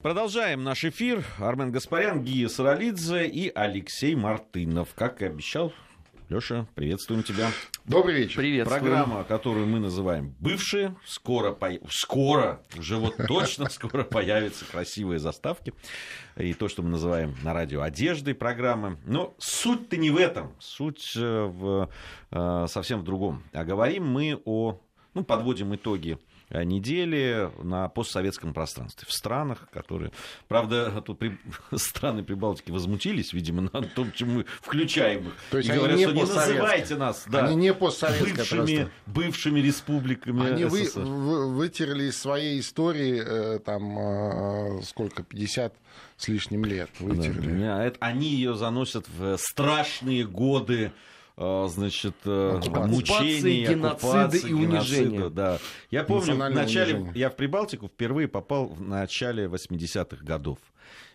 Продолжаем наш эфир. Армен Гаспарян, Гия Саралидзе и Алексей Мартынов. Как и обещал, Леша, приветствуем тебя. Добрый вечер. Привет. Программа, которую мы называем «Бывшие». Скоро, по... скоро, уже вот точно скоро появятся красивые заставки. И то, что мы называем на радио одеждой программы. Но суть-то не в этом. Суть э, в, э, совсем в другом. А говорим мы о... Ну, подводим итоги недели на постсоветском пространстве, в странах, которые... Правда, тут при... страны Прибалтики возмутились, видимо, на том, чем мы включаем их. То есть и говорят, не что не называйте нас да, они не бывшими, бывшими республиками Они вы, вы, вытерли из своей истории э, там э, сколько, 50 с лишним лет вытерли. Да, они ее заносят в страшные годы а, значит, э, мучений, геноциды и унижения. Да. Я помню, в начале, унижение. я в Прибалтику впервые попал в начале 80-х годов.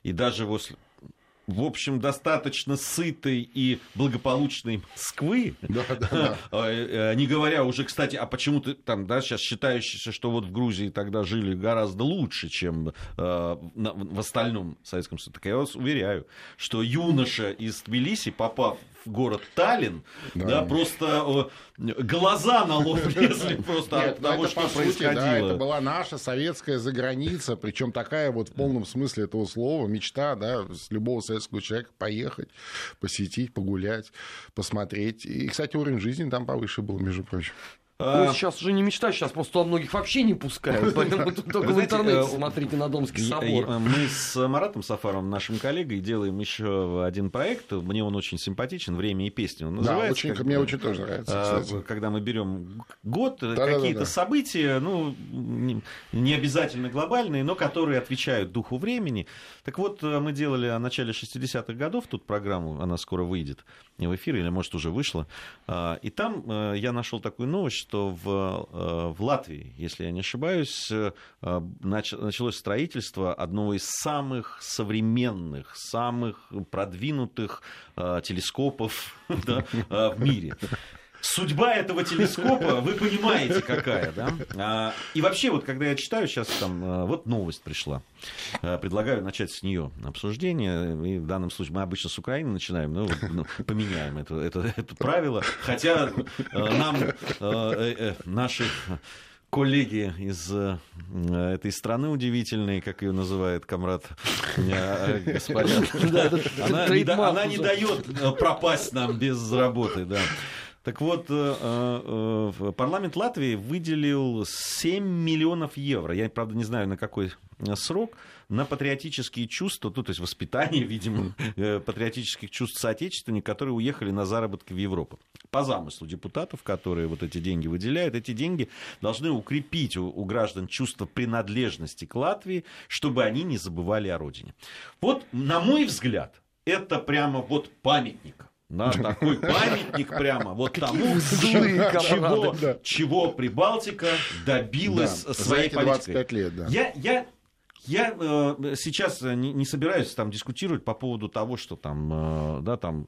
И даже после в общем, достаточно сытой и благополучной Москвы, да, да, да. А, э, не говоря уже, кстати, а почему ты там, да, сейчас считающийся, что вот в Грузии тогда жили гораздо лучше, чем э, в остальном Советском Союзе, так я вас уверяю, что юноша из Тбилиси, попав город Таллин, да, да просто э, глаза на лоб лезли просто от ну того, что происходило. Это была наша советская заграница, причем такая вот в полном смысле этого слова мечта, да, с любого советского человека поехать, посетить, погулять, посмотреть. И, кстати, уровень жизни там повыше был, между прочим. Ну, сейчас уже не мечта, сейчас просто многих вообще не пускают. Поэтому только в интернете э, смотрите на Домский собор. Мы с Маратом Сафаром, нашим коллегой, делаем еще один проект. Мне он очень симпатичен. Время и песни он называется. Да, очень, мне очень тоже нравится. А, когда мы берем год, какие-то события, ну, не обязательно глобальные, но которые отвечают духу времени. Так вот, э, мы делали о начале 60-х годов тут программу, она скоро выйдет в эфир, или, может, уже вышла. А, и там э, я нашел такую новость, что в, э, в Латвии, если я не ошибаюсь, началось строительство одного из самых современных, самых продвинутых телескопов да, в мире судьба этого телескопа, вы понимаете, какая, да? А, и вообще, вот когда я читаю сейчас, там, а, вот новость пришла. А, предлагаю начать с нее обсуждение. И в данном случае мы обычно с Украины начинаем, но ну, поменяем это, это, это правило. Хотя нам э, э, наши коллеги из этой страны удивительной, как ее называет комрад господин. Она не дает пропасть нам без работы, да. Так вот, э, э, парламент Латвии выделил 7 миллионов евро. Я, правда, не знаю, на какой срок, на патриотические чувства, ну, то есть воспитание, видимо, э, патриотических чувств соотечественников, которые уехали на заработки в Европу. По замыслу депутатов, которые вот эти деньги выделяют, эти деньги должны укрепить у, у граждан чувство принадлежности к Латвии, чтобы они не забывали о родине. Вот, на мой взгляд, это прямо вот памятник на такой памятник прямо вот тому, чего, чего Прибалтика добилась да, своей политикой. лет, да. Я, я я э, сейчас не, не собираюсь там дискутировать по поводу того, что там, э, да, там,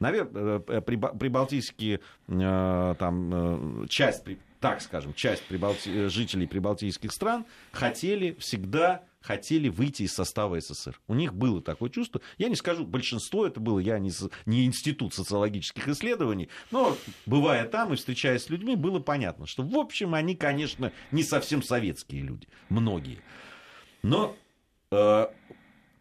наверное, э, прибалтийские э, там э, часть, так скажем, часть прибалти... жителей прибалтийских стран хотели всегда хотели выйти из состава СССР. У них было такое чувство. Я не скажу, большинство это было, я не, не институт социологических исследований, но бывая там и встречаясь с людьми, было понятно, что, в общем, они, конечно, не совсем советские люди, многие. Но э,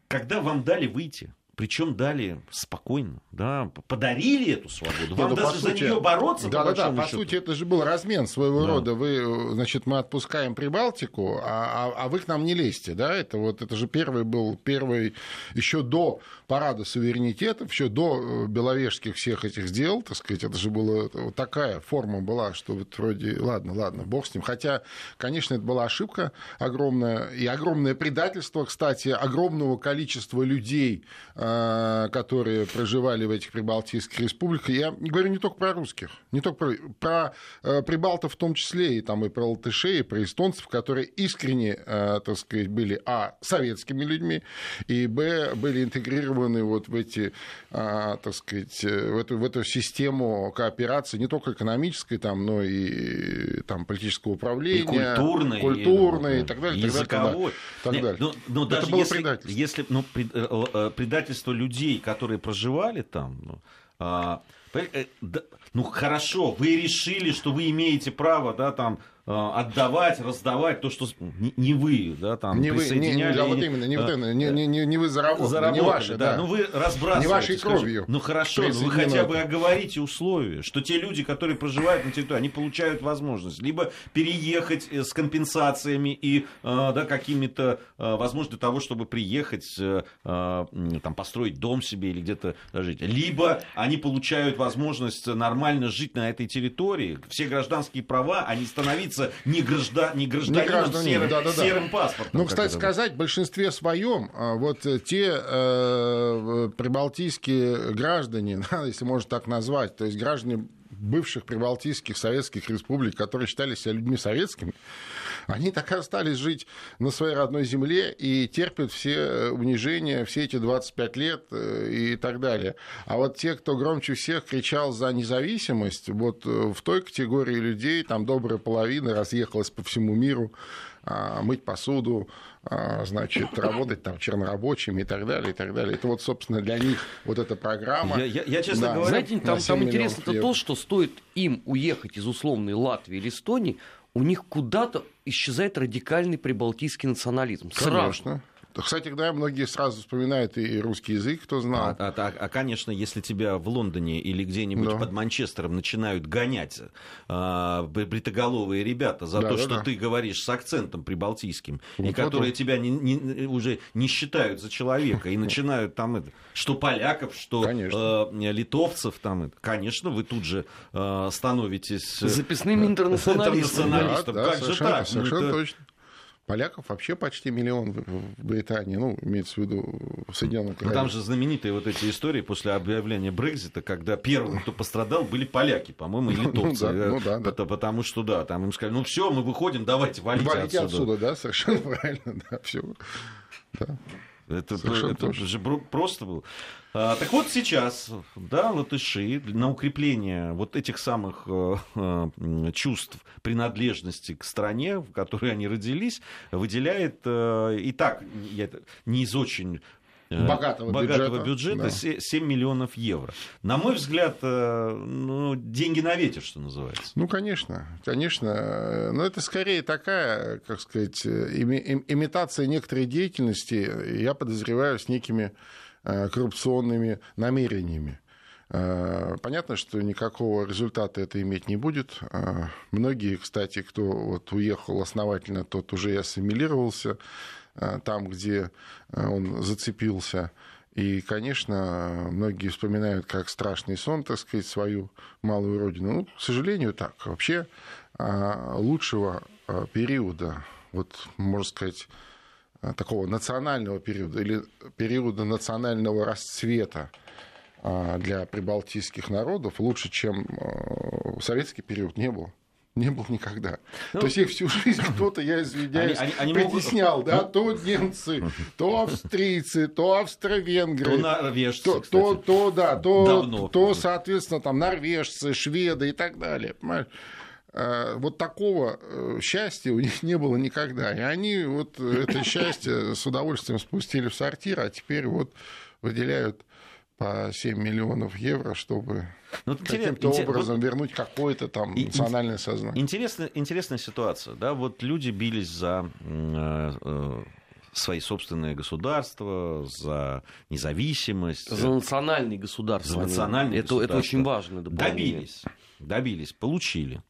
когда вам дали выйти, причем дали спокойно, да, подарили эту свободу. Вам ну, даже за нее бороться, да, по да, да, по сути, это же был размен своего да. рода. Вы, значит, мы отпускаем Прибалтику, а, а, а вы к нам не лезьте, да? Это вот это же первый был первый еще до парада суверенитета, еще до э, беловежских всех этих дел, так сказать, это же была вот такая форма была, что вот вроде, ладно, ладно, бог с ним. Хотя, конечно, это была ошибка огромная и огромное предательство, кстати, огромного количества людей, э, которые проживали в этих прибалтийских республиках. Я говорю не только про русских, не только про, про э, прибалтов в том числе, и, там, и про латышей, и про эстонцев, которые искренне, э, так сказать, были, а, советскими людьми, и, б, были интегрированы вот в эти, так сказать, в эту, в эту систему кооперации, не только экономической, там, но и там, политического управления, и культурной, культурной и, и так далее. Языковой. Так далее. Но, но Это даже было если, предательство. если ну, пред, э, предательство людей, которые проживали там, ну, а, ну хорошо, вы решили, что вы имеете право, да, там, Э, отдавать, раздавать то, что не вы, да, там, не вы, не, да, вот именно, не, вот не, не, не, не вы заработали, заработали не ваши, да, да. ну вы разбрасываете. Не вашей кровью. Ну хорошо, вы хотя бы оговорите условия, что те люди, которые проживают на территории, они получают возможность либо переехать э, с компенсациями и, э, да, какими-то, возможно, для того, чтобы приехать, там, построить дом себе или где-то жить, либо они получают возможность нормально жить на этой территории, все гражданские права, они становятся становиться не, гражда, не гражданином не гражданин, серым, да, да, да. серым паспортом. Ну, кстати сказать, в большинстве своем а, вот э, те э, прибалтийские граждане, если можно так назвать, то есть граждане бывших прибалтийских советских республик, которые считали себя людьми советскими, они так и остались жить на своей родной земле и терпят все э, унижения, все эти 25 лет э, и так далее. А вот те, кто громче всех кричал за независимость, вот э, в той категории людей, там добрая половина разъехалась по всему миру, а, мыть посуду, а, значит, работать там чернорабочими и так далее, и так далее. Это вот, собственно, для них вот эта программа. Я, я, я честно да, говоря, знаете, там, там интересно то, что стоит им уехать из условной Латвии или Эстонии, у них куда-то исчезает радикальный прибалтийский национализм. Сразу. Конечно. Кстати да, многие сразу вспоминают и русский язык, кто знал. А, а, а, а конечно, если тебя в Лондоне или где-нибудь да. под Манчестером начинают гонять а, бритоголовые ребята за да, то, да, что да. ты говоришь с акцентом прибалтийским, вот, и которые вот. тебя не, не, уже не считают за человека, и начинают там это, что поляков, что э, литовцев, там, конечно, вы тут же э, становитесь... Э, Записными интернационалистами. интернационалистом. Да, да, как же так? Совершенно ну, точно. Поляков вообще почти миллион в Британии, ну, имеется в виду в Соединенном Королевстве. Там же знаменитые вот эти истории после объявления Брекзита, когда первым, кто пострадал, были поляки, по-моему, и ну литовцы. Ну, да, ну, да, Потому что, да, там им сказали, ну все, мы выходим, давайте валите, валите отсюда. отсюда. да, совершенно правильно, да, все. Да. Это, это же просто было. А, так вот сейчас, да, латыши на укрепление вот этих самых э, э, чувств принадлежности к стране, в которой они родились, выделяет э, и так не из очень богатого, богатого бюджета, бюджета да. 7 миллионов евро. На мой взгляд, ну, деньги на ветер, что называется. Ну, конечно, конечно. Но это скорее такая, как сказать, имитация некоторой деятельности, я подозреваю, с некими Э, коррупционными намерениями. Э, понятно, что никакого результата это иметь не будет. Э, многие, кстати, кто вот уехал основательно, тот уже и ассимилировался там, где он зацепился. И, конечно, многие вспоминают как страшный сон, так сказать, свою малую родину. Ну, к сожалению, так. Вообще лучшего периода, вот, можно сказать, Э, такого национального периода или периода национального расцвета э, для прибалтийских народов лучше, чем э, советский период, не было. Не было никогда. Ну, То есть их всю жизнь кто-то, я извиняюсь, они, они, они притеснял, могут... да, то немцы, то австрийцы, то австро-венгры, то норвежцы, то, то, то, да, то, Давно. то, соответственно, там норвежцы, шведы и так далее. Понимаешь? Э, вот такого э, счастья у них не было никогда. И они вот это счастье с удовольствием спустили в сортир, а теперь вот выделяют по 7 миллионов евро, чтобы ну, каким-то интерес... образом вернуть какое-то там национальное сознание. Интересная, интересная ситуация. Да? Вот люди бились за э, свои собственные государства, за независимость. За национальные государства. За национальные это, государства. Это очень важно. Добились. Добились, получили.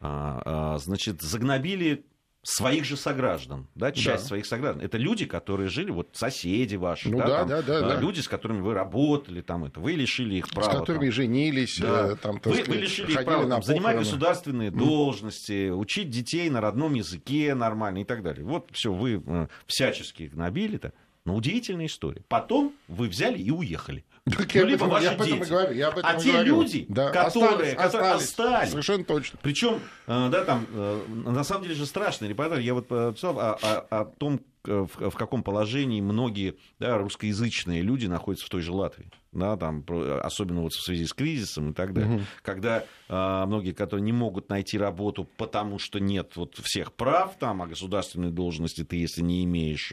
А, а, значит, загнобили своих же сограждан, да, часть да. своих сограждан. Это люди, которые жили, вот соседи ваши, ну, да, да, там, да, да, да, люди, с которыми вы работали, там это, вы лишили их права. С которыми там, женились, да. Э, там, вы, сказать, вы лишили их права там, занимать государственные должности, учить детей на родном языке нормально и так далее. Вот все, вы э, всячески их набили-то. Но удивительная история. Потом вы взяли и уехали. Так ну, я, либо ваши я об этом дети. говорю. Я об этом а те говорю. люди, да. которые, остались, которые остались. остались. Совершенно точно. Причем, э, да, там, э, на самом деле же страшный репортаж. Я вот читал о, о, о том, в, в каком положении многие да, русскоязычные люди находятся в той же Латвии. Да, там, особенно вот в связи с кризисом и так далее. Угу. Когда а, многие, которые не могут найти работу, потому что нет вот всех прав, там, а государственной должности ты, если не имеешь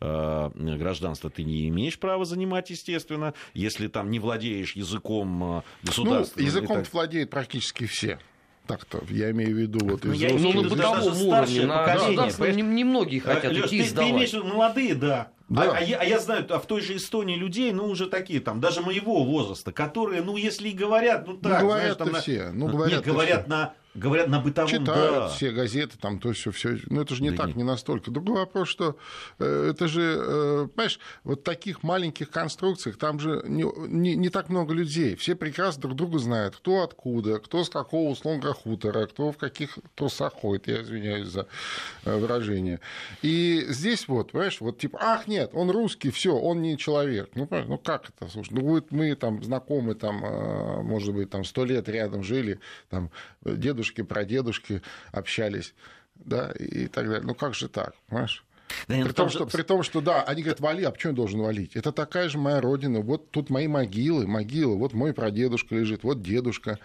а, гражданства, ты не имеешь права занимать, естественно. Если там не владеешь языком государства. Ну, языком так... владеют практически все так-то, я имею в виду вот ну, из я в виду бытовом уровне, на государственном немногие хотят Леш, идти ты, ты имеешь в виду молодые, да, да. А, а, я, а я знаю, а в той же Эстонии людей, ну, уже такие, там, даже моего возраста, которые, ну, если и говорят, ну, так, ну, говорят знаешь, там, все. Ну, говорят нет, говорят все. на Говорят, на бытовом, Читают да. все газеты, там то все, все. Но это же не да так, нет. не настолько. Другой вопрос, что э, это же, э, понимаешь, вот таких маленьких конструкциях, там же не, не, не так много людей. Все прекрасно друг друга знают, кто откуда, кто с какого, условно хутора, кто в каких трусах ходит, я извиняюсь за э, выражение. И здесь вот, понимаешь, вот типа, ах, нет, он русский, все, он не человек. Ну, ну как это, слушай, ну вот мы там знакомы, там, может быть, там сто лет рядом жили, там, дедушка дедушки, прадедушки общались, да, и так далее. Ну как же так, понимаешь? Да, при, том, же... что, при том, что, да, они говорят, вали, а почему я должен валить? Это такая же моя родина, вот тут мои могилы, могилы, вот мой прадедушка лежит, вот дедушка,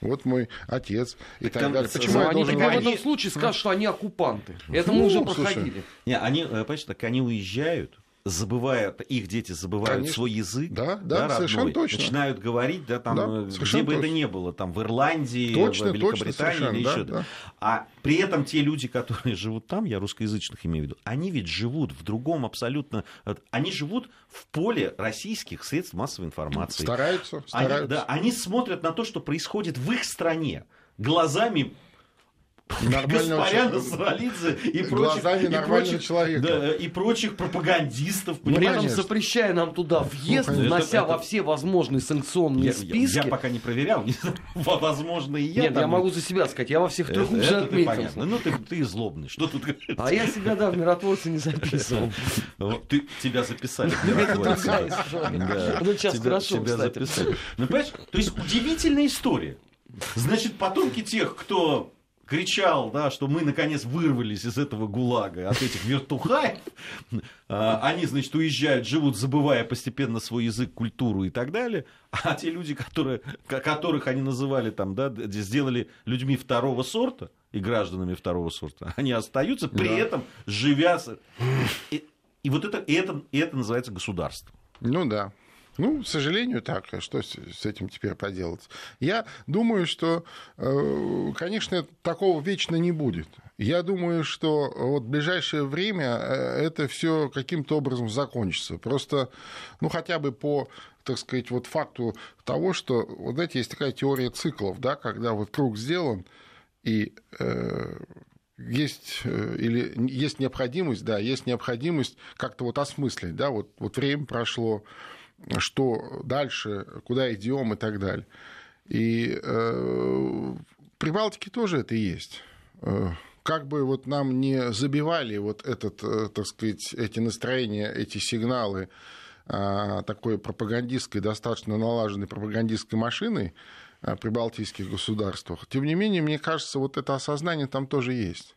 вот мой отец и так, так далее. Почему я они в этом случае скажут, что они оккупанты. Это ну, мы уже проходили. Слушай. Не, они, э, понимаешь, так они уезжают, забывают, их дети забывают Конечно. свой язык, да, да, да совершенно точно. начинают говорить, да, там, да, э, где бы точно. это ни было, там, в Ирландии, точно, в Великобритании точно, или еще. Да, да. А при этом те люди, которые живут там, я русскоязычных имею в виду, они ведь живут в другом абсолютно, они живут в поле российских средств массовой информации. Стараются, стараются. Они, да, они смотрят на то, что происходит в их стране глазами Гаспаряна Саралидзе и прочих, и прочих, человека. Да, и прочих пропагандистов. Ну, При этом запрещая нам туда въезд, ну, внося это, во все возможные санкционные я, списки. Я, я пока не проверял, не знаю, возможно, и я. Нет, там... я могу за себя сказать, я во всех трех это, уже отметил. Понятно. Ну, ты, ты злобный, что тут А я себя, да, в миротворце не записывал. Ты, тебя записали. Ну, сейчас хорошо, Тебя записали. Ну, понимаешь, то есть удивительная история. Значит, потомки тех, кто кричал, да, что мы наконец вырвались из этого гулага, от этих вертухаев, а, они, значит, уезжают, живут, забывая постепенно свой язык, культуру и так далее, а те люди, которые, которых они называли там, да, сделали людьми второго сорта и гражданами второго сорта, они остаются, при да. этом живя... И, и вот это, и это, и это называется государство. Ну да. Ну, к сожалению, так. А что с этим теперь поделать? Я думаю, что, э, конечно, такого вечно не будет. Я думаю, что вот в ближайшее время э, это все каким-то образом закончится. Просто, ну, хотя бы по так сказать, вот факту того, что, вот знаете, есть такая теория циклов, да, когда вот круг сделан, и э, есть или есть необходимость, да, есть необходимость как-то вот осмыслить, да, вот, вот время прошло, что дальше, куда идем и так далее. И э, при Балтике тоже это есть. Э, как бы вот нам не забивали вот этот, э, так сказать, эти настроения, эти сигналы э, такой пропагандистской, достаточно налаженной пропагандистской машиной при балтийских государствах, тем не менее, мне кажется, вот это осознание там тоже есть.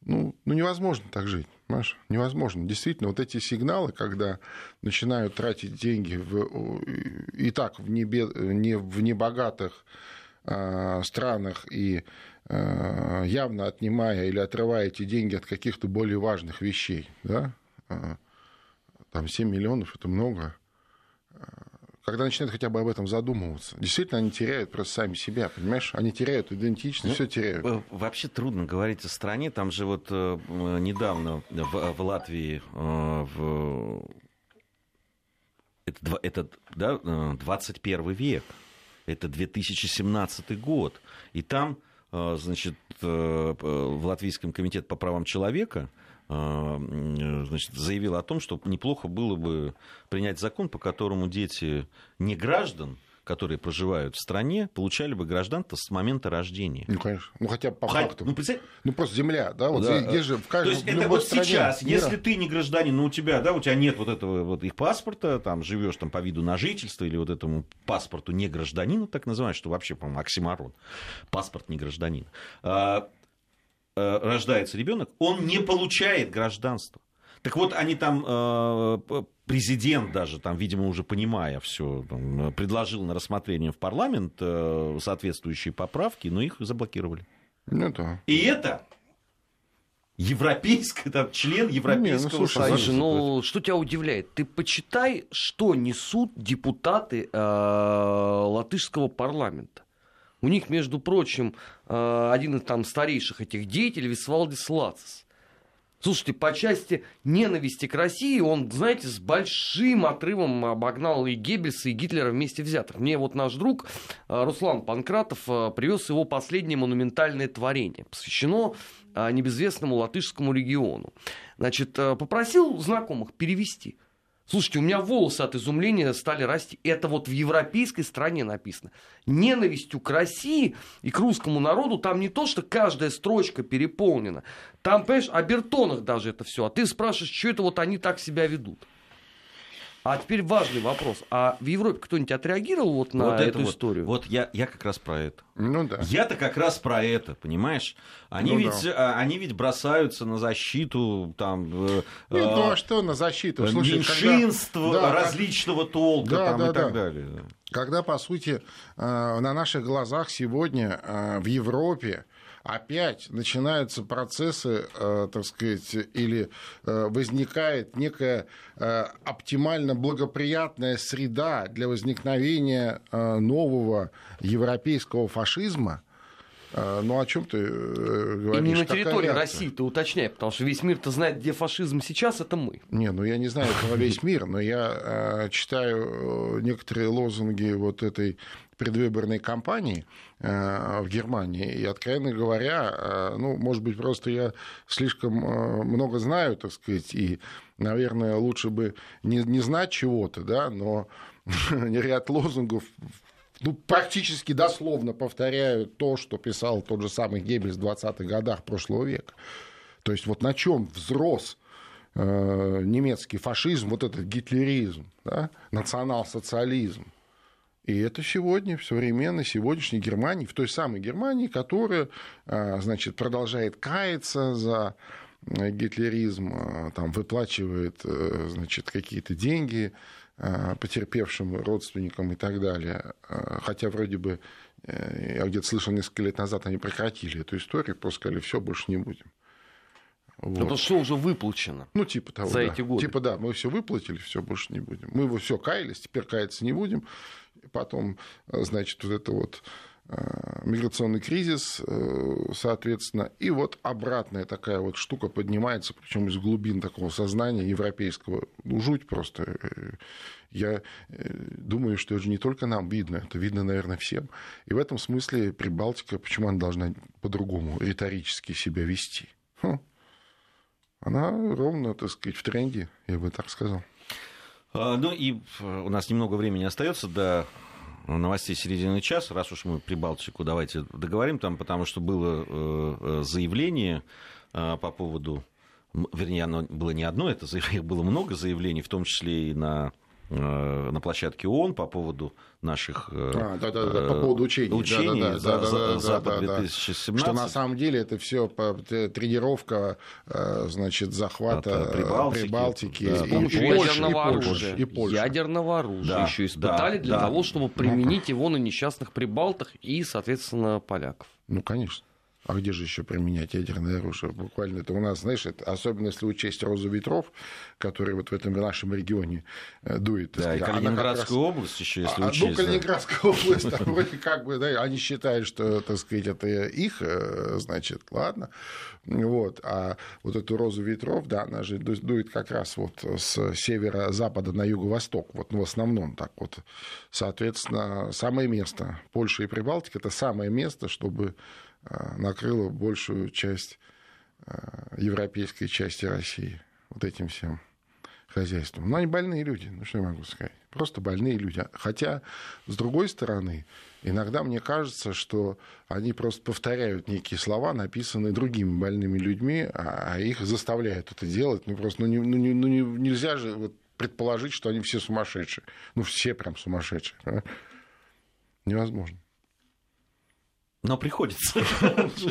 Ну, ну невозможно так жить. Понимаешь? Невозможно. Действительно, вот эти сигналы, когда начинают тратить деньги в, и так в, небе, не, в небогатых э, странах и э, явно отнимая или отрывая эти деньги от каких-то более важных вещей, да, э, там 7 миллионов это много когда начинают хотя бы об этом задумываться. Действительно, они теряют просто сами себя, понимаешь? Они теряют идентичность, ну, все теряют. Э, вообще трудно говорить о стране. Там же вот э, недавно в, в Латвии э, в... Это, это да, 21 век, это 2017 год. И там, значит, в Латвийском комитете по правам человека значит, заявила о том, что неплохо было бы принять закон, по которому дети не граждан, которые проживают в стране, получали бы гражданство с момента рождения. Ну, конечно. Ну, хотя по Хоть, факту. Ну, представь... ну, просто земля, да? Вот да. Здесь же в каждом, То есть это вот сейчас, мира... если ты не гражданин, но у тебя, да, у тебя нет вот этого вот их паспорта, там живешь там по виду на жительство или вот этому паспорту не гражданина, так называют, что вообще, по-моему, оксиморон. Паспорт не гражданин. А, а, рождается ребенок, он не получает гражданство. Так вот, они там, э, президент даже, там, видимо, уже понимая все, предложил на рассмотрение в парламент э, соответствующие поправки, но их заблокировали. Ну да. И это европейский, там, член Европейского Не, ну, слушай, Союза. ну что тебя удивляет? Ты почитай, что несут депутаты э, латышского парламента. У них, между прочим, э, один из там старейших этих деятелей Висвалдис Лацис. Слушайте, по части ненависти к России он, знаете, с большим отрывом обогнал и Геббельса, и Гитлера вместе взятых. Мне вот наш друг э, Руслан Панкратов э, привез его последнее монументальное творение. Посвящено небезвестному латышскому региону. Значит, попросил знакомых перевести. Слушайте, у меня волосы от изумления стали расти. Это вот в европейской стране написано. Ненавистью к России и к русскому народу там не то, что каждая строчка переполнена. Там, понимаешь, о Бертонах даже это все. А ты спрашиваешь, что это вот они так себя ведут. А теперь важный вопрос. А в Европе кто-нибудь отреагировал вот на вот эту вот, историю? Вот я, я как раз про это. Ну да. Я-то как раз про это, понимаешь? Они, ну, ведь, да. А, они ведь бросаются на защиту там... Э, Нет, ну а что на защиту? Слушай, меньшинств когда... различного толка да, там, да, и так да. далее. Когда, по сути, э, на наших глазах сегодня э, в Европе опять начинаются процессы, э, так сказать, или э, возникает некая э, оптимально благоприятная среда для возникновения нового европейского фашизма, ну, о чем ты говоришь? И не на территории России, ты уточняй, потому что весь мир-то знает, где фашизм сейчас, это мы. Не, ну я не знаю этого весь мир, но я читаю некоторые лозунги вот этой предвыборной кампании э, в Германии. И, откровенно говоря, э, ну, может быть, просто я слишком э, много знаю, так сказать, и, наверное, лучше бы не, не знать чего-то, да, но ряд лозунгов ну, практически дословно повторяют то, что писал тот же самый Геббельс в 20-х годах прошлого века. То есть вот на чем взрос немецкий фашизм, вот этот гитлеризм, да, национал-социализм, и это сегодня, в современной сегодняшней Германии, в той самой Германии, которая а, значит, продолжает каяться за э, гитлеризм, а, там, выплачивает э, значит, какие-то деньги а, потерпевшим родственникам и так далее. Хотя вроде бы, э, я где-то слышал несколько лет назад, они прекратили эту историю, просто сказали, все, больше не будем. Вот. Это все уже выплачено. Ну, типа того. За да. эти годы. Типа, да, мы все выплатили, все больше не будем. Мы его все каялись, теперь каяться не будем потом, э, значит, вот это вот э, миграционный кризис, э, соответственно, и вот обратная такая вот штука поднимается, причем из глубин такого сознания европейского. Ну, жуть просто. Я думаю, что это же не только нам видно, это видно, наверное, всем. И в этом смысле Прибалтика, почему она должна по-другому риторически себя вести? Хм. Она ровно, так сказать, в тренде, я бы так сказал. А, ну и у нас немного времени остается до новостей середины часа. Раз уж мы при Балтику, давайте договорим там, потому что было э, э, заявление э, по поводу вернее, оно было не одно, это было много заявлений, в том числе и на на площадке ООН по поводу наших э, а, да, да, да, по поводу учений, учений да, да, да, за, да, Запад да, 2017. Что на самом деле это все тренировка э, значит, захвата От Прибалтики, Прибалтики да, и, и, Польши, ядерного и оружия. И Польши. Ядерного оружия да, еще испытали да, для да. того, чтобы применить его на несчастных Прибалтах и, соответственно, поляков. Ну, конечно. А где же еще применять ядерное оружие? Буквально это у нас, знаешь, это, особенно если учесть розу ветров, который вот в этом нашем регионе э, дует. Да, и Калининградскую раз... область еще, если а, учесть. Ну, Калининградская да. область, там вроде как бы, да, они считают, что, так сказать, это их, э, значит, ладно. Вот. А вот эту розу ветров, да, она же дует как раз вот с севера-запада на юго-восток, вот ну, в основном так вот. Соответственно, самое место, Польша и Прибалтика, это самое место, чтобы Э, накрыла большую часть э, европейской части России вот этим всем хозяйством. Но они больные люди, ну что я могу сказать. Просто больные люди. Хотя, с другой стороны, иногда мне кажется, что они просто повторяют некие слова, написанные другими больными людьми, а, а их заставляют это делать. Ну, просто ну, не, ну, не, ну, нельзя же вот предположить, что они все сумасшедшие. Ну, все прям сумасшедшие. А? Невозможно. Но приходится.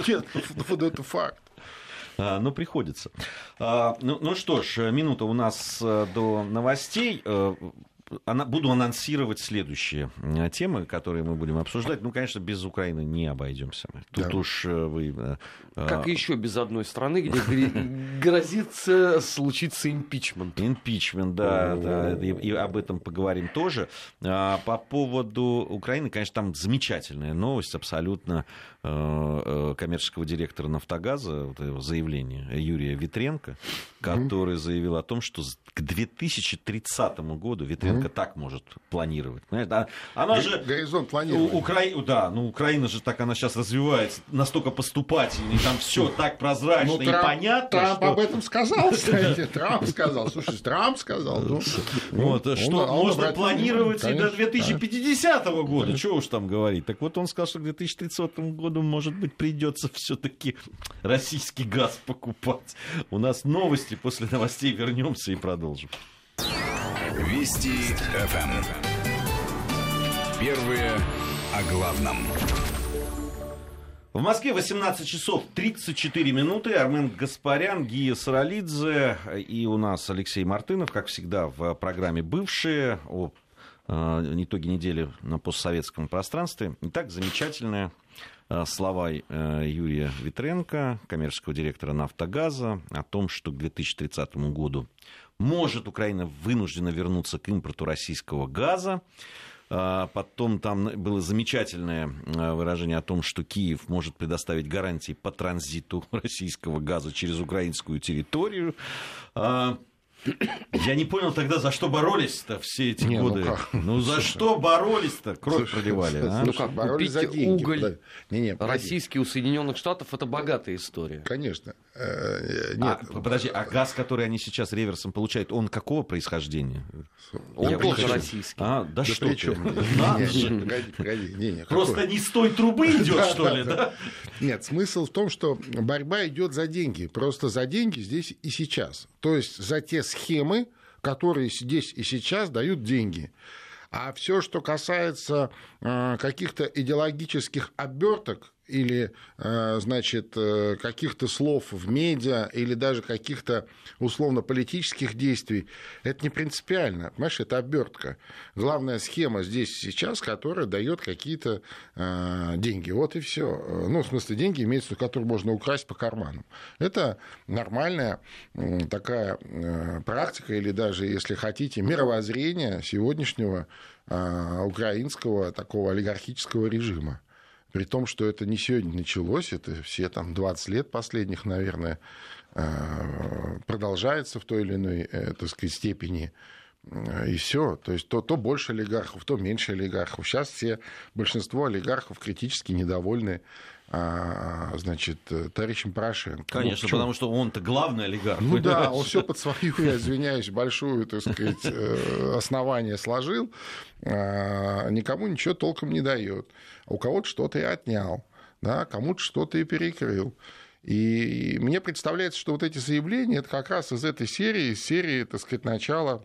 Нет, вот это факт. А, но приходится. А, ну, ну что ж, минута у нас э, до новостей. Э, буду анонсировать следующие э, темы, которые мы будем обсуждать. Ну, конечно, без Украины не обойдемся. Тут да. уж э, вы... Э, как еще без одной страны, где грозится случиться импичмент. Импичмент, да, да. И об этом поговорим тоже. А, по поводу Украины, конечно, там замечательная новость, абсолютно коммерческого директора «Нафтогаза», вот его заявление Юрия Витренко, который заявил о том, что к 2030 году Витренко mm-hmm. так может планировать. Да? Она же... Горизонт планирования. Укра... Да, ну Украина же так, она сейчас развивается, настолько поступательно, и там все так прозрачно ну, и Трамп, понятно. Трамп что... об этом сказал, кстати. Трамп сказал. Слушай, Трамп сказал. Ну, вот, он, что он, можно он планировать конечно, и до 2050 конечно. года. Чего уж там говорить. Так вот он сказал, что к 2030 году, может быть, придется все-таки российский газ покупать. У нас новости, после новостей вернемся и продолжим. Вести ФМ. Эм. Первые о главном. В Москве 18 часов 34 минуты. Армен Гаспарян, Гия Саралидзе и у нас Алексей Мартынов, как всегда, в программе «Бывшие» о э, итоге недели на постсоветском пространстве. Итак, замечательная слова э, Юрия Витренко, коммерческого директора «Нафтогаза», о том, что к 2030 году может Украина вынуждена вернуться к импорту российского газа. Э, потом там было замечательное выражение о том, что Киев может предоставить гарантии по транзиту российского газа через украинскую территорию. Я не понял тогда, за что боролись-то все эти не, ну годы. Ну, ну за что боролись-то? Кровь Слушай, проливали. А? Ну как, боролись за деньги. уголь не, не, российский у Соединенных Штатов это богатая история. Конечно. Э, нет. А, подожди, а газ, который они сейчас реверсом получают, он какого происхождения? Он Я тоже российский. А, да, да что ты? Погоди, погоди. Просто не с той трубы идет, что ли, да? Нет, смысл в том, что борьба идет за деньги. Просто за деньги здесь и сейчас. То есть за те схемы, которые здесь и сейчас дают деньги. А все, что касается э, каких-то идеологических оберток, или, э, значит, э, каких-то слов в медиа, или даже каких-то условно-политических действий, это не принципиально. Понимаешь, это обертка. Главная схема здесь сейчас, которая дает какие-то э, деньги. Вот и все. Ну, в смысле, деньги имеются которые можно украсть по карманам. Это нормальная такая практика, или даже, если хотите, мировоззрение сегодняшнего украинского такого олигархического режима. При том, что это не сегодня началось, это все там 20 лет последних, наверное, э, продолжается в той или иной, э, так сказать, степени. И все. То есть то, то больше олигархов, то меньше олигархов. Сейчас все, большинство олигархов критически недовольны значит, товарищем Порошенко. Конечно, ну, потому что он-то главный олигарх. Ну да, он все под свою, я извиняюсь, большую, так сказать, э, основание сложил, а, никому ничего толком не дает. У кого-то что-то и отнял, да, кому-то что-то и перекрыл. И мне представляется, что вот эти заявления, это как раз из этой серии, из серии, так сказать, начала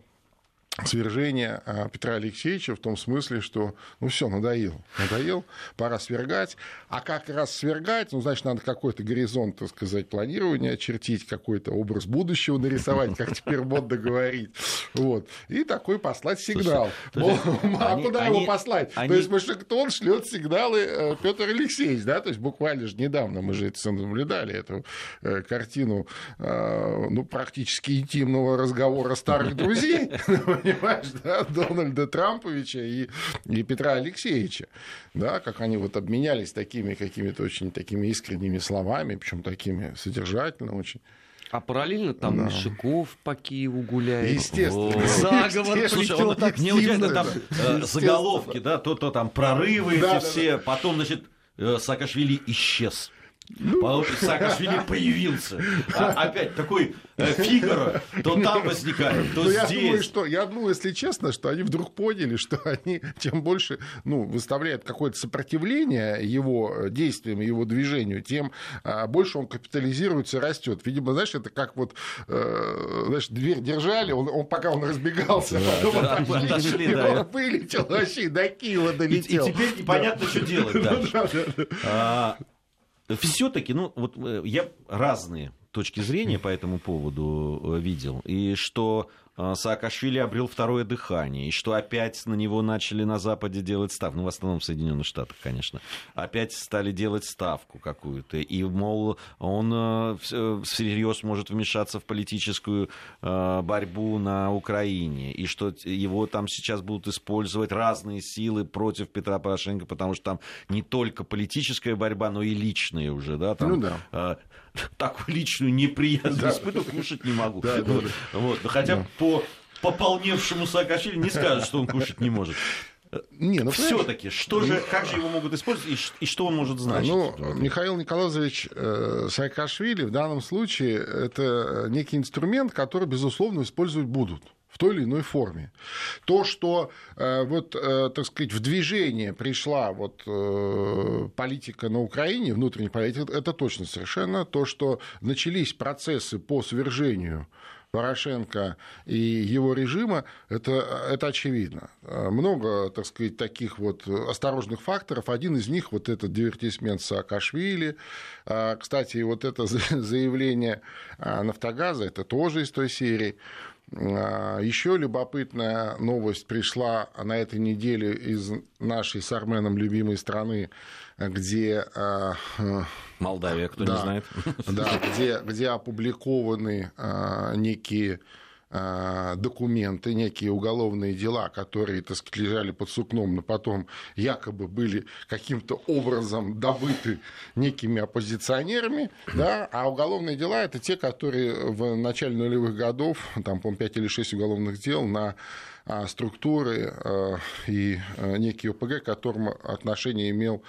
свержения а, Петра Алексеевича в том смысле, что ну все, надоел, надоел, пора свергать. А как раз свергать, ну, значит, надо какой-то горизонт, так сказать, планирования очертить, какой-то образ будущего нарисовать, как теперь модно говорить. Вот. И такой послать сигнал. Слушай, а они, куда они, его послать? Они... То есть Вашингтон шлет сигналы э, Петр Алексеевич, да, то есть буквально же недавно мы же это наблюдали, эту э, картину, э, ну, практически интимного разговора старых друзей, понимаешь, да, Дональда Трамповича и, и Петра Алексеевича, да, как они вот обменялись такими какими-то очень такими искренними словами, причем такими содержательно очень. А параллельно там да. Мишиков по Киеву гуляет. Естественно. Заговор плетет Мне удивительно там э, заголовки, да, то, то там прорывы эти все, потом, значит, э, Саакашвили исчез. Ну... Потому что Саакашвили появился. А, опять такой э, Фигаро, то там возникает, то Но здесь. Я думаю, что, я думаю, если честно, что они вдруг поняли, что они чем больше ну, выставляют какое-то сопротивление его действиям, его движению, тем а, больше он капитализируется, растет. Видимо, знаешь, это как вот, э, знаешь, дверь держали, он, он пока он разбегался, да, потом да, отошли, отошли, да. он вылетел вообще до Киева долетел. И, и теперь непонятно, да. что делать дальше. А, все-таки, ну, вот э, я разные точки зрения по этому поводу э, видел. И что Саакашвили обрел второе дыхание, и что опять на него начали на Западе делать ставку, ну, в основном в Соединенных Штатах, конечно, опять стали делать ставку какую-то, и, мол, он всерьез может вмешаться в политическую борьбу на Украине, и что его там сейчас будут использовать разные силы против Петра Порошенко, потому что там не только политическая борьба, но и личная уже, да, там, ну, да такую личную неприязнь да. испытываю, кушать не могу. Да, вот. Да. Вот. Но хотя да. по пополневшему Саакашвили не скажет, что он кушать не может. Не, ну, Все-таки, что же, как же его могут использовать и, и что он может значить? Ну, Михаил Николаевич э, Саакашвили в данном случае это некий инструмент, который, безусловно, использовать будут в той или иной форме. То, что э, вот, э, так сказать, в движение пришла вот э, политика на Украине, внутренняя политика, это точно совершенно. То, что начались процессы по свержению Порошенко и его режима, это, это очевидно. Много, так сказать, таких вот осторожных факторов. Один из них вот этот дивертисмент Саакашвили. Кстати, вот это заявление Нафтогаза, это тоже из той серии. А, Еще любопытная новость пришла на этой неделе из нашей с Арменом любимой страны, где... А, Молдавия, кто да, не знает. Да, где, где опубликованы а, некие документы, некие уголовные дела, которые, так сказать, лежали под сукном, но потом якобы были каким-то образом добыты некими оппозиционерами, да, а уголовные дела – это те, которые в начале нулевых годов, там, по-моему, 5 или 6 уголовных дел на а, структуры а, и а, некий ОПГ, к которому отношение имел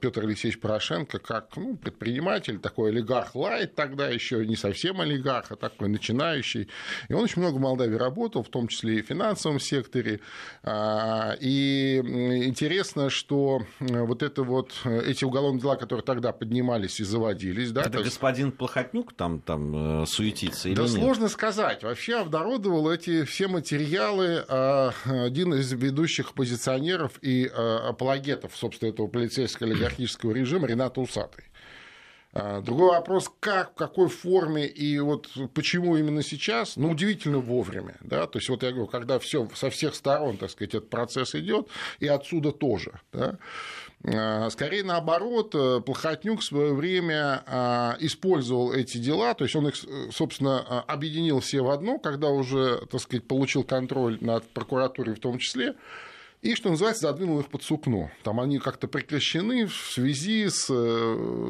Петр Алексеевич Порошенко как ну, предприниматель, такой олигарх лайт тогда еще, не совсем олигарх, а такой начинающий. И он очень много в Молдавии работал, в том числе и в финансовом секторе. И интересно, что вот это вот, эти уголовные дела, которые тогда поднимались и заводились... Да, это господин Плохотнюк там, там э, суетится или да сложно сказать. Вообще обнародовал эти все материалы Э, один из ведущих оппозиционеров и э, апологетов, собственно, этого полицейского олигархического режима Ренат Усатый. Э, другой вопрос, как, в какой форме и вот почему именно сейчас, ну, удивительно вовремя, да, то есть вот я говорю, когда все со всех сторон, так сказать, этот процесс идет, и отсюда тоже, да, скорее наоборот, э, Плохотнюк в свое время э, использовал эти дела, то есть он их, собственно, объединил все в одно, когда уже, так сказать, получил контроль над прокуратурой в том числе, и, что называется, задвинул их под сукно. Там они как-то прекращены в связи с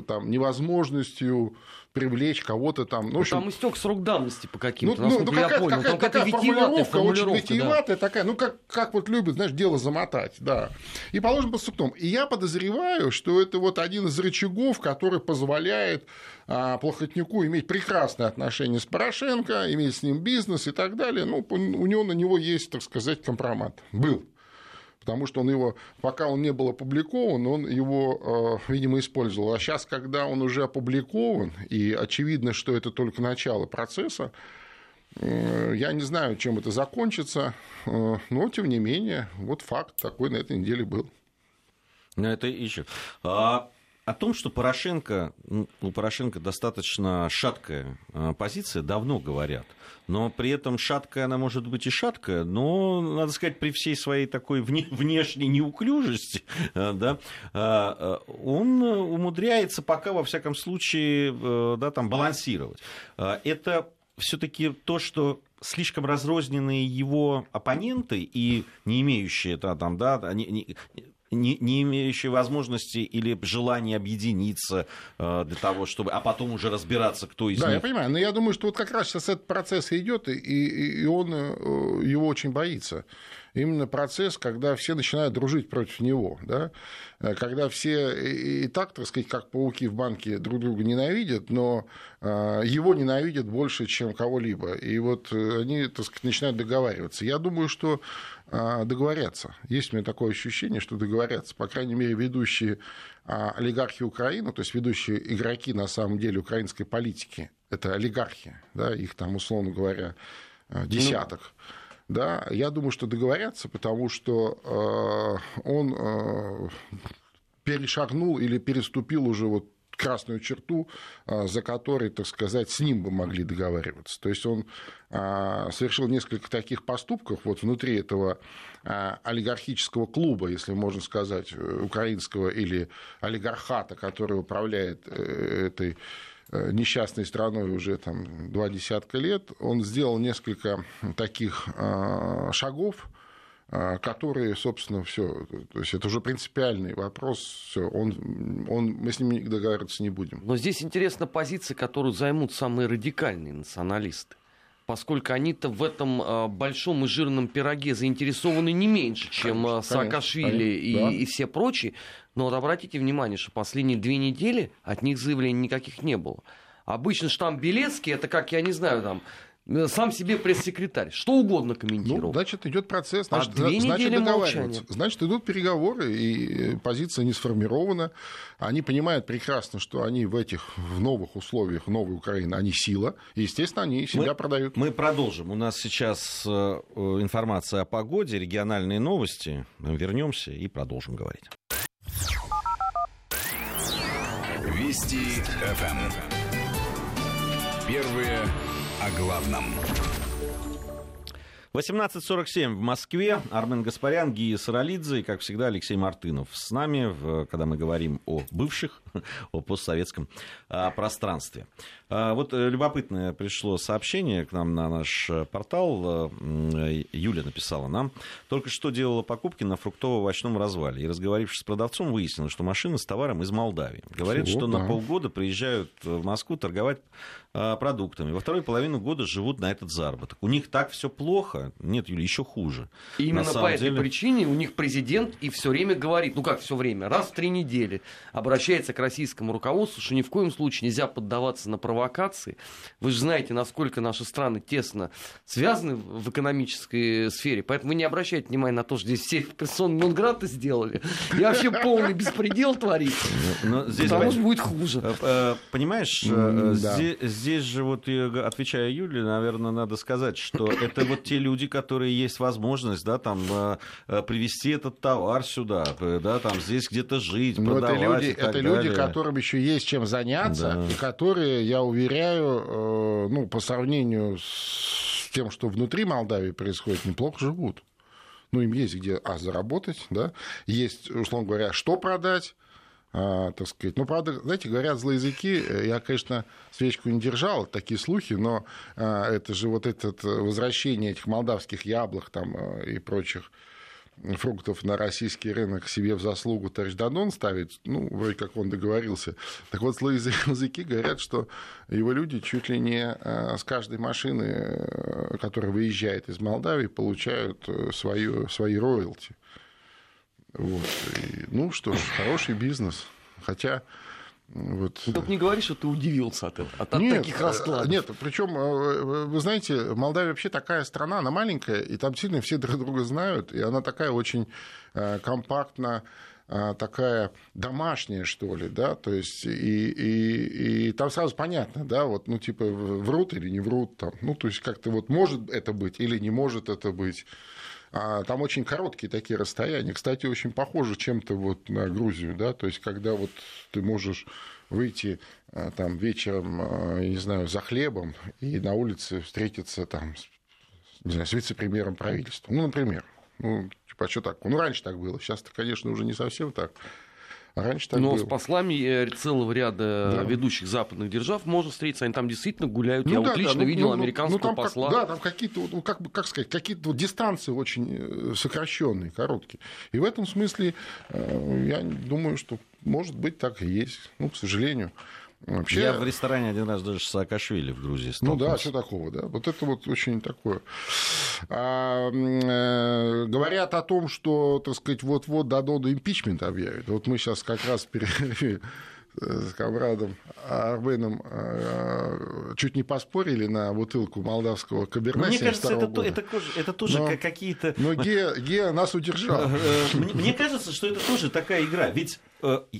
там, невозможностью привлечь кого-то там. Ну, общем... Там истек срок давности по каким-то, ну, ну, я понял. Какая, там какая формулировка, формулировка, очень витиеватая да. такая, ну, как, как вот любят, знаешь, дело замотать, да. И положим под сукном. И я подозреваю, что это вот один из рычагов, который позволяет а, Плохотнюку иметь прекрасные отношения с Порошенко, иметь с ним бизнес и так далее. Ну, у него на него есть, так сказать, компромат. Был потому что он его, пока он не был опубликован, он его, э, видимо, использовал. А сейчас, когда он уже опубликован, и очевидно, что это только начало процесса, э, я не знаю, чем это закончится, э, но, тем не менее, вот факт такой на этой неделе был. Ну, это еще. А о том, что Порошенко, у Порошенко достаточно шаткая позиция, давно говорят. Но при этом шаткая она может быть и шаткая, но, надо сказать, при всей своей такой вне, внешней неуклюжести, а, да, а, он умудряется пока, во всяком случае, э, да, там, балансировать. Это все-таки то, что слишком разрозненные его оппоненты и не имеющие да, там, да, не, не, не, не имеющие возможности или желания объединиться э, для того, чтобы, а потом уже разбираться, кто из да, них. Да, я понимаю, но я думаю, что вот как раз сейчас этот процесс идет, и, и он э, его очень боится именно процесс, когда все начинают дружить против него, да? Э, когда все и так, так сказать, как пауки в банке друг друга ненавидят, но э, его ненавидят больше, чем кого-либо. И вот э, они, так сказать, начинают договариваться. Я думаю, что договорятся. Есть у меня такое ощущение, что договорятся. По крайней мере, ведущие олигархи Украины, то есть ведущие игроки, на самом деле, украинской политики, это олигархи, да, их там, условно говоря, десяток. Ну да, я думаю, что договорятся, потому что э, он э, перешагнул или переступил уже вот красную черту, э, за которой, так сказать, с ним бы могли договариваться. То есть он э, совершил несколько таких поступков вот внутри этого э, олигархического клуба, если можно сказать, украинского или олигархата, который управляет этой несчастной страной уже там, два десятка лет, он сделал несколько таких э, шагов, э, которые, собственно, все, то есть это уже принципиальный вопрос, все, он, он, мы с ним договариваться не будем. Но здесь интересна позиция, которую займут самые радикальные националисты поскольку они-то в этом э, большом и жирном пироге заинтересованы не меньше, чем конечно, Саакашвили конечно, и, да. и все прочие. Но вот обратите внимание, что последние две недели от них заявлений никаких не было. Обычно штамп Белецкий, это как, я не знаю, там, Э, сам себе пресс-секретарь, что угодно комментировал. Ну, значит, идет процесс, значит, а две значит договариваются. Значит, идут переговоры, и позиция не сформирована. Они понимают прекрасно, что они в этих в новых условиях новой Украины, они сила, и, естественно, они себя мы, продают. Мы продолжим. У нас сейчас э, информация о погоде, региональные новости. Вернемся и продолжим говорить. Вести ФМ. Первые о главном. 18.47 в Москве. Армен Гаспарян, Гия Саралидзе и, как всегда, Алексей Мартынов с нами, когда мы говорим о бывших, о постсоветском а, пространстве. А, вот э, любопытное пришло сообщение к нам на наш э, портал. Э, Юля написала нам. Только что делала покупки на фруктово-овощном развале. И, разговорившись с продавцом, выяснила, что машина с товаром из Молдавии. Говорят, что да. на полгода приезжают в Москву торговать а, продуктами. Во вторую половину года живут на этот заработок. У них так все плохо. Нет, Юля, еще хуже. И именно по этой деле... причине у них президент и все время говорит, ну как все время, раз в три недели обращается к российскому руководству, что ни в коем случае нельзя поддаваться на провокации. Вы же знаете, насколько наши страны тесно связаны в экономической сфере, поэтому не обращайте внимания на то, что здесь все персоны Нонграта сделали. И вообще полный беспредел творится. Но здесь, потому что будет хуже. Э, э, понимаешь, э, здесь здесь же, вот отвечая Юле, наверное, надо сказать, что это вот те люди, которые есть возможность, да, там, привезти этот товар сюда, да, там, здесь где-то жить, Но продавать это люди, и так это далее. люди, которым еще есть чем заняться, да. и которые, я уверяю, ну, по сравнению с тем, что внутри Молдавии происходит, неплохо живут. Ну, им есть где, а, заработать, да, есть, условно говоря, что продать, а, так сказать. Ну, правда, знаете, говорят злые языки. Я, конечно, свечку не держал, такие слухи, но а, это же вот это возвращение этих молдавских яблок там а, и прочих фруктов на российский рынок себе в заслугу товарищ Дадон ставит, ну, вроде как он договорился. Так вот, злые языки говорят, что его люди чуть ли не с каждой машины, которая выезжает из Молдавии, получают э, свою, свои роялти. Вот. И, ну что ж, хороший бизнес. Хотя вот. Только не говори, что ты удивился от, этого, от, нет, таких раскладов. Нет, причем, э, вы знаете, Молдавия вообще такая страна, она маленькая, и там сильно все друг друга знают, и она такая очень э, компактно э, такая домашняя, что ли, да, то есть, и, и, и там сразу понятно, да, вот, ну, типа, врут или не врут, там, ну, то есть, как-то вот может это быть или не может это быть. А там очень короткие такие расстояния. Кстати, очень похоже чем-то вот на Грузию, да, то есть когда вот ты можешь выйти а, там вечером, а, не знаю, за хлебом и на улице встретиться там не знаю, с вице-премьером правительства. Ну, например. Ну, типа, что так? Ну, раньше так было. Сейчас-то, конечно, уже не совсем так. А раньше так Но было. с послами э, целого ряда да. ведущих западных держав можно встретиться, они там действительно гуляют. Ну, Я да, вот лично да, ну, видел ну, ну американского ну, там посла. Как, да, там какие-то, ну, как, как сказать, какие-то вот дистанции очень э, сокращенные, короткие. И в этом смысле э, я думаю, что может быть так и есть. Ну, к сожалению. Вообще... Я в ресторане один раз даже Саакашвили в Грузии столкнулся. Ну да, что такого, да. Вот это вот очень такое. А, э, говорят о том, что, так сказать, вот-вот Дадону импичмент объявят. Вот мы сейчас как раз с комрадом Арбеном э, чуть не поспорили на бутылку молдавского каберне Мне кажется, это, года. это, это тоже но, какие-то... Но Ге, Ге нас удержал. Э, мне, мне кажется, что это тоже такая игра. Ведь,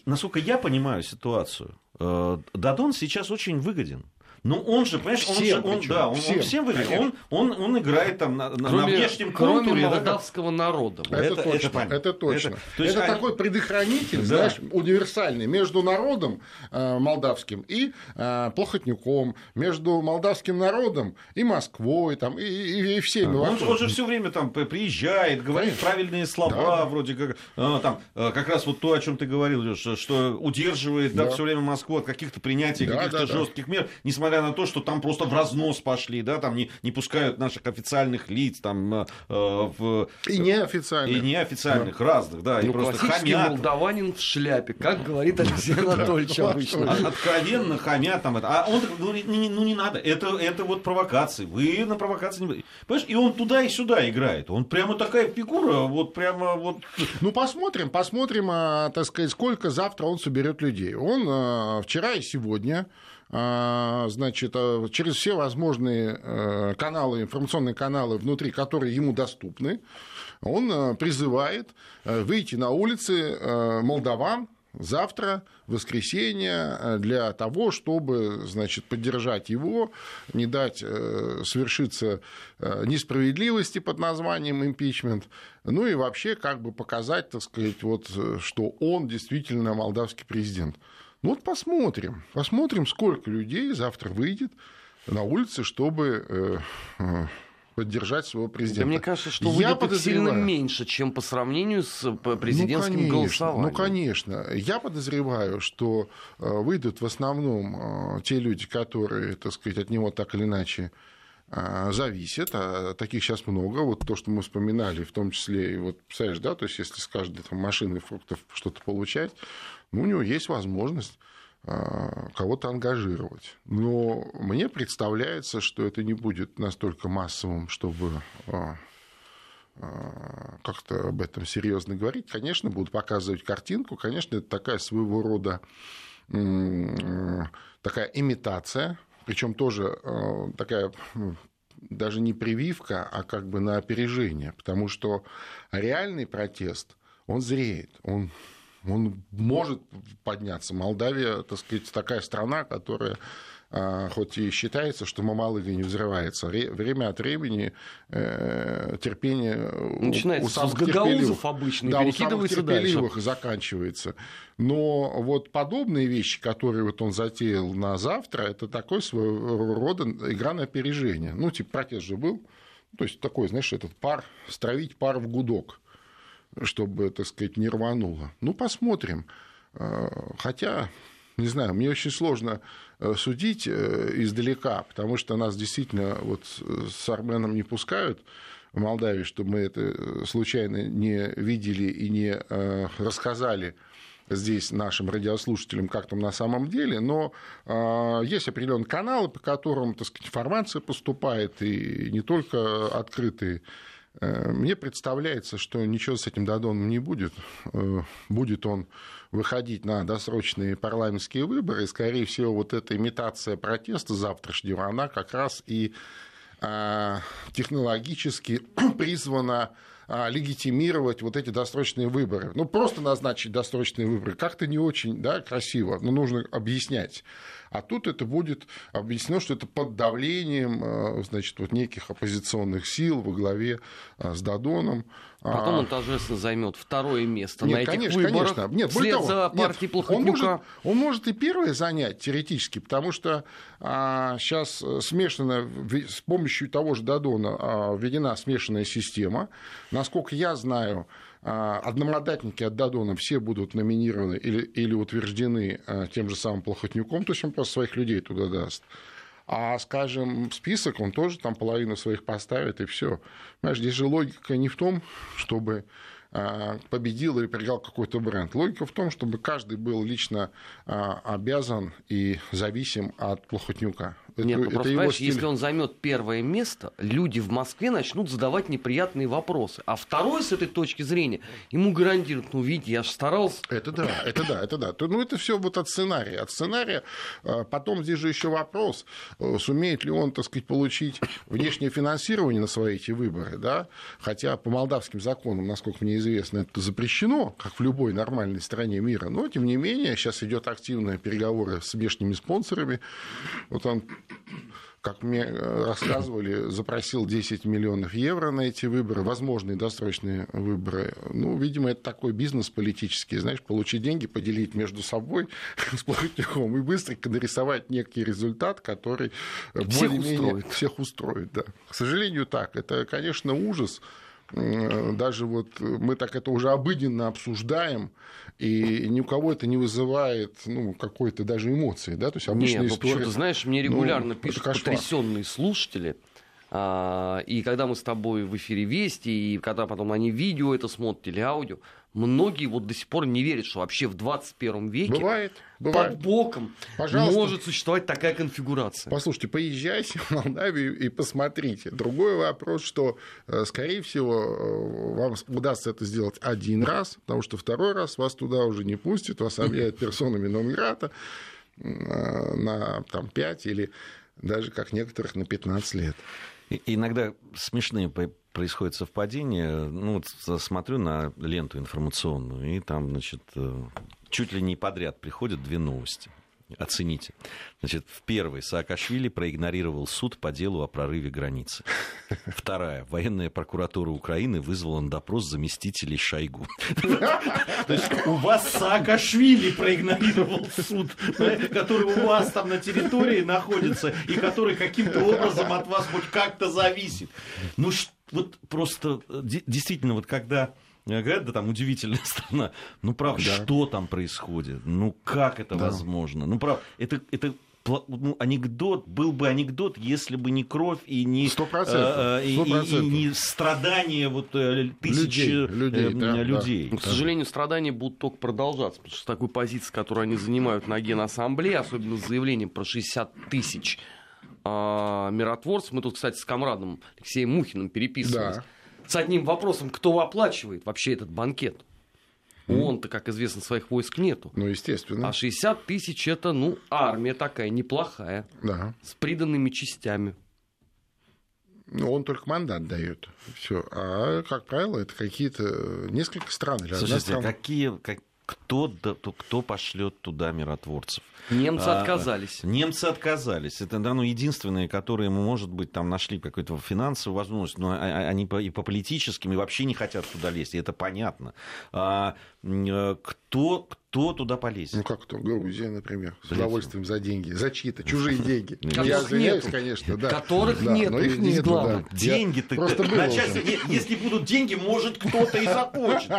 насколько я понимаю ситуацию, Дадон сейчас очень выгоден. Ну, он же, понимаешь, он же, он, да, он всем, он всем выиграет. Он, он, он играет там на, кроме, на внешнем кроме контуре. молдавского да? народа. Это, это точно. Это, это точно. Это, то есть, это они... такой предохранитель, да. знаешь, универсальный между народом э, молдавским и э, Плохотнюком, между молдавским народом и Москвой, там, и, и, и всеми. он, он же все время там приезжает, говорит Конечно. правильные слова, да. вроде как, э, там, э, как раз вот то, о чем ты говорил, Леш, что удерживает да. Да, все время Москву от каких-то принятий, да, каких-то да, жестких да. мер, несмотря несмотря на то, что там просто в разнос пошли, да, там не, не пускают наших официальных лиц, там э, в... И неофициальных. И неофициальных, да. разных, да, ну, и просто хамят. молдаванин в шляпе, как говорит Алексей Анатольевич обычно. Откровенно хамят там это. А он говорит, ну не надо, это, это вот провокации, вы на провокации не Понимаешь, и он туда и сюда играет. Он прямо такая фигура, вот прямо вот... Ну, посмотрим, посмотрим, а, так сказать, сколько завтра он соберет людей. Он а, вчера и сегодня а, значит, а, через все возможные э, каналы, информационные каналы внутри, которые ему доступны, он э, призывает э, выйти на улицы молдаван завтра, воскресенье, для того, чтобы значит, поддержать его, не дать свершиться несправедливости под названием импичмент, ну и вообще как бы показать, так сказать, вот, что он действительно молдавский президент. Ну вот посмотрим, посмотрим, сколько людей завтра выйдет на улице, чтобы э, э, поддержать своего президента. Да мне кажется, что выйдет подозреваю... сильно меньше, чем по сравнению с э, президентским ну, конечно, голосованием. Ну, конечно. Я подозреваю, что выйдут в основном те люди, которые, так сказать, от него так или иначе зависят, а таких сейчас много. Вот то, что мы вспоминали, в том числе, и вот, представляешь, да, то есть если с каждой там, машины фруктов что-то получать, ну, у него есть возможность а, кого-то ангажировать. Но мне представляется, что это не будет настолько массовым, чтобы а, а, как-то об этом серьезно говорить. Конечно, будут показывать картинку, конечно, это такая своего рода такая имитация, причем тоже такая даже не прививка, а как бы на опережение, потому что реальный протест, он зреет, он он может подняться. Молдавия, так сказать, такая страна, которая хоть и считается, что Мамалыга не взрывается, время от времени э, терпение Начинается у самых с терпеливых, обычно, да, у самых терпеливых дальше. заканчивается. Но вот подобные вещи, которые вот он затеял на завтра, это такой своего рода игра на опережение. Ну, типа протест же был, то есть такой, знаешь, этот пар, стравить пар в гудок чтобы, так сказать, не рвануло. Ну, посмотрим. А, хотя, не знаю, мне очень сложно э, судить э, издалека, потому что нас действительно вот с Арменом не пускают в Молдавии, чтобы мы это э, случайно не видели и не рассказали здесь нашим радиослушателям, как там на самом деле, но э, есть определенные каналы, по которым так сказать, информация поступает, и не только открытые Э, мне представляется, что ничего с этим Дадоном не будет. Э, будет он выходить на досрочные парламентские выборы, и, скорее всего, вот эта имитация протеста завтрашнего, она как раз и а, технологически призвана а, легитимировать вот эти досрочные выборы. Ну, просто назначить досрочные выборы как-то не очень да, красиво, но нужно объяснять. А тут это будет объяснено, что это под давлением э, значит, вот неких оппозиционных сил во главе э, с Дадоном. Потом а, он торжественно займет второе место нет, на этих конечно, выборах. Конечно. Нет, вслед того, за партией нет, он может, он может и первое занять теоретически, потому что а, сейчас смешано с помощью того же Дадона а, введена смешанная система. Насколько я знаю, а, одномандатники от Дадона все будут номинированы или, или утверждены а, тем же самым Плохотнюком, то есть он просто своих людей туда даст. А, скажем, список, он тоже там половину своих поставит, и все. Понимаешь, здесь же логика не в том, чтобы а, победил или проиграл какой-то бренд. Логика в том, чтобы каждый был лично обязан и зависим от Плохотнюка. Нет, ну, это просто, его стиль. если он займет первое место, люди в Москве начнут задавать неприятные вопросы. А второй, с этой точки зрения, ему гарантируют, ну, видите, я же старался. Это да, это да, это да. Ну, это все вот от сценария. От сценария. А, потом здесь же еще вопрос, э, сумеет ли он, так сказать, получить внешнее финансирование на свои эти выборы, да? Хотя по молдавским законам, насколько мне известно, это запрещено, как в любой нормальной стране мира. Но, тем не менее, сейчас идет активные переговоры с внешними спонсорами. Вот он как мне э, рассказывали, запросил 10 миллионов евро на эти выборы, возможные досрочные выборы. Ну, видимо, это такой бизнес политический, знаешь, получить деньги, поделить между собой с Плохотнюком и быстренько нарисовать некий результат, который более-менее всех устроит. Да. К сожалению, так. Это, конечно, ужас даже вот мы так это уже обыденно обсуждаем, и ни у кого это не вызывает ну, какой-то даже эмоции, да, то есть обычная Нет, история. Почему-то, знаешь, мне ну, регулярно ну, пишут потрясенные слушатели, а, и когда мы с тобой в эфире Вести, и когда потом они видео это смотрят или аудио, многие вот до сих пор не верят, что вообще в 21 веке бывает, бывает. под боком Пожалуйста. может существовать такая конфигурация. Послушайте, поезжайте в Молдавию и посмотрите. Другой вопрос, что, э, скорее всего, э, вам удастся это сделать один раз, потому что второй раз вас туда уже не пустят, вас объявят персонами Нонграта э, на там, 5 или даже, как некоторых, на 15 лет. Иногда смешные происходят совпадения. Ну, вот смотрю на ленту информационную, и там, значит, э, чуть ли не подряд приходят две новости. Оцените. Значит, в первой Саакашвили проигнорировал суд по делу о прорыве границы. Вторая. Военная прокуратура Украины вызвала на допрос заместителей Шойгу. То есть у вас Саакашвили проигнорировал суд, который у вас там на территории находится и который каким-то образом от вас хоть как-то зависит. Ну, вот просто действительно, вот когда Говорят, да там удивительная страна. Ну, правда, да. что там происходит? Ну, как это да. возможно? Ну, правда, это, это ну, анекдот был бы анекдот, если бы не кровь и не, э, э, и, и, и не страдания вот, э, тысяч людей. людей, э, да, людей. Да. к сожалению, страдания будут только продолжаться, потому что такой позиции, которую они занимают на Генассамблее, особенно с заявлением про 60 тысяч э, миротворцев, мы тут, кстати, с комрадом Алексеем Мухиным переписывались, да с одним вопросом, кто оплачивает вообще этот банкет. Он-то, как известно, своих войск нету. Ну, естественно. А 60 тысяч это, ну, армия такая неплохая. Да. С приданными частями. Ну, он только мандат дает. Все. А, как правило, это какие-то несколько стран. Или Слушайте, страна. какие, как, кто, кто пошлет туда миротворцев? Немцы а, отказались. Немцы отказались. Это да, ну, единственные, которые, может быть, там нашли какую-то финансовую возможность, но они и по политическим, и вообще не хотят туда лезть, и это понятно. А, э, кто, кто туда полезет? Ну как кто? Грузия, например. С удовольствием за деньги. За чьи-то, чужие деньги. Я извиняюсь, конечно, да. Которых нет. Но их нет. Деньги-то... Если будут деньги, может, кто-то и захочет.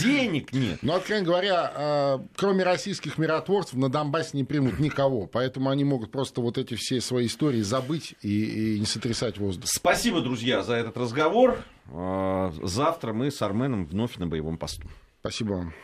Денег нет. Ну, откровенно говоря, а, кроме российских миротворцев, на Донбассе не примут никого. Поэтому они могут просто вот эти все свои истории забыть и, и не сотрясать воздух. Спасибо, друзья, за этот разговор. А, завтра мы с Арменом вновь на боевом посту. Спасибо вам.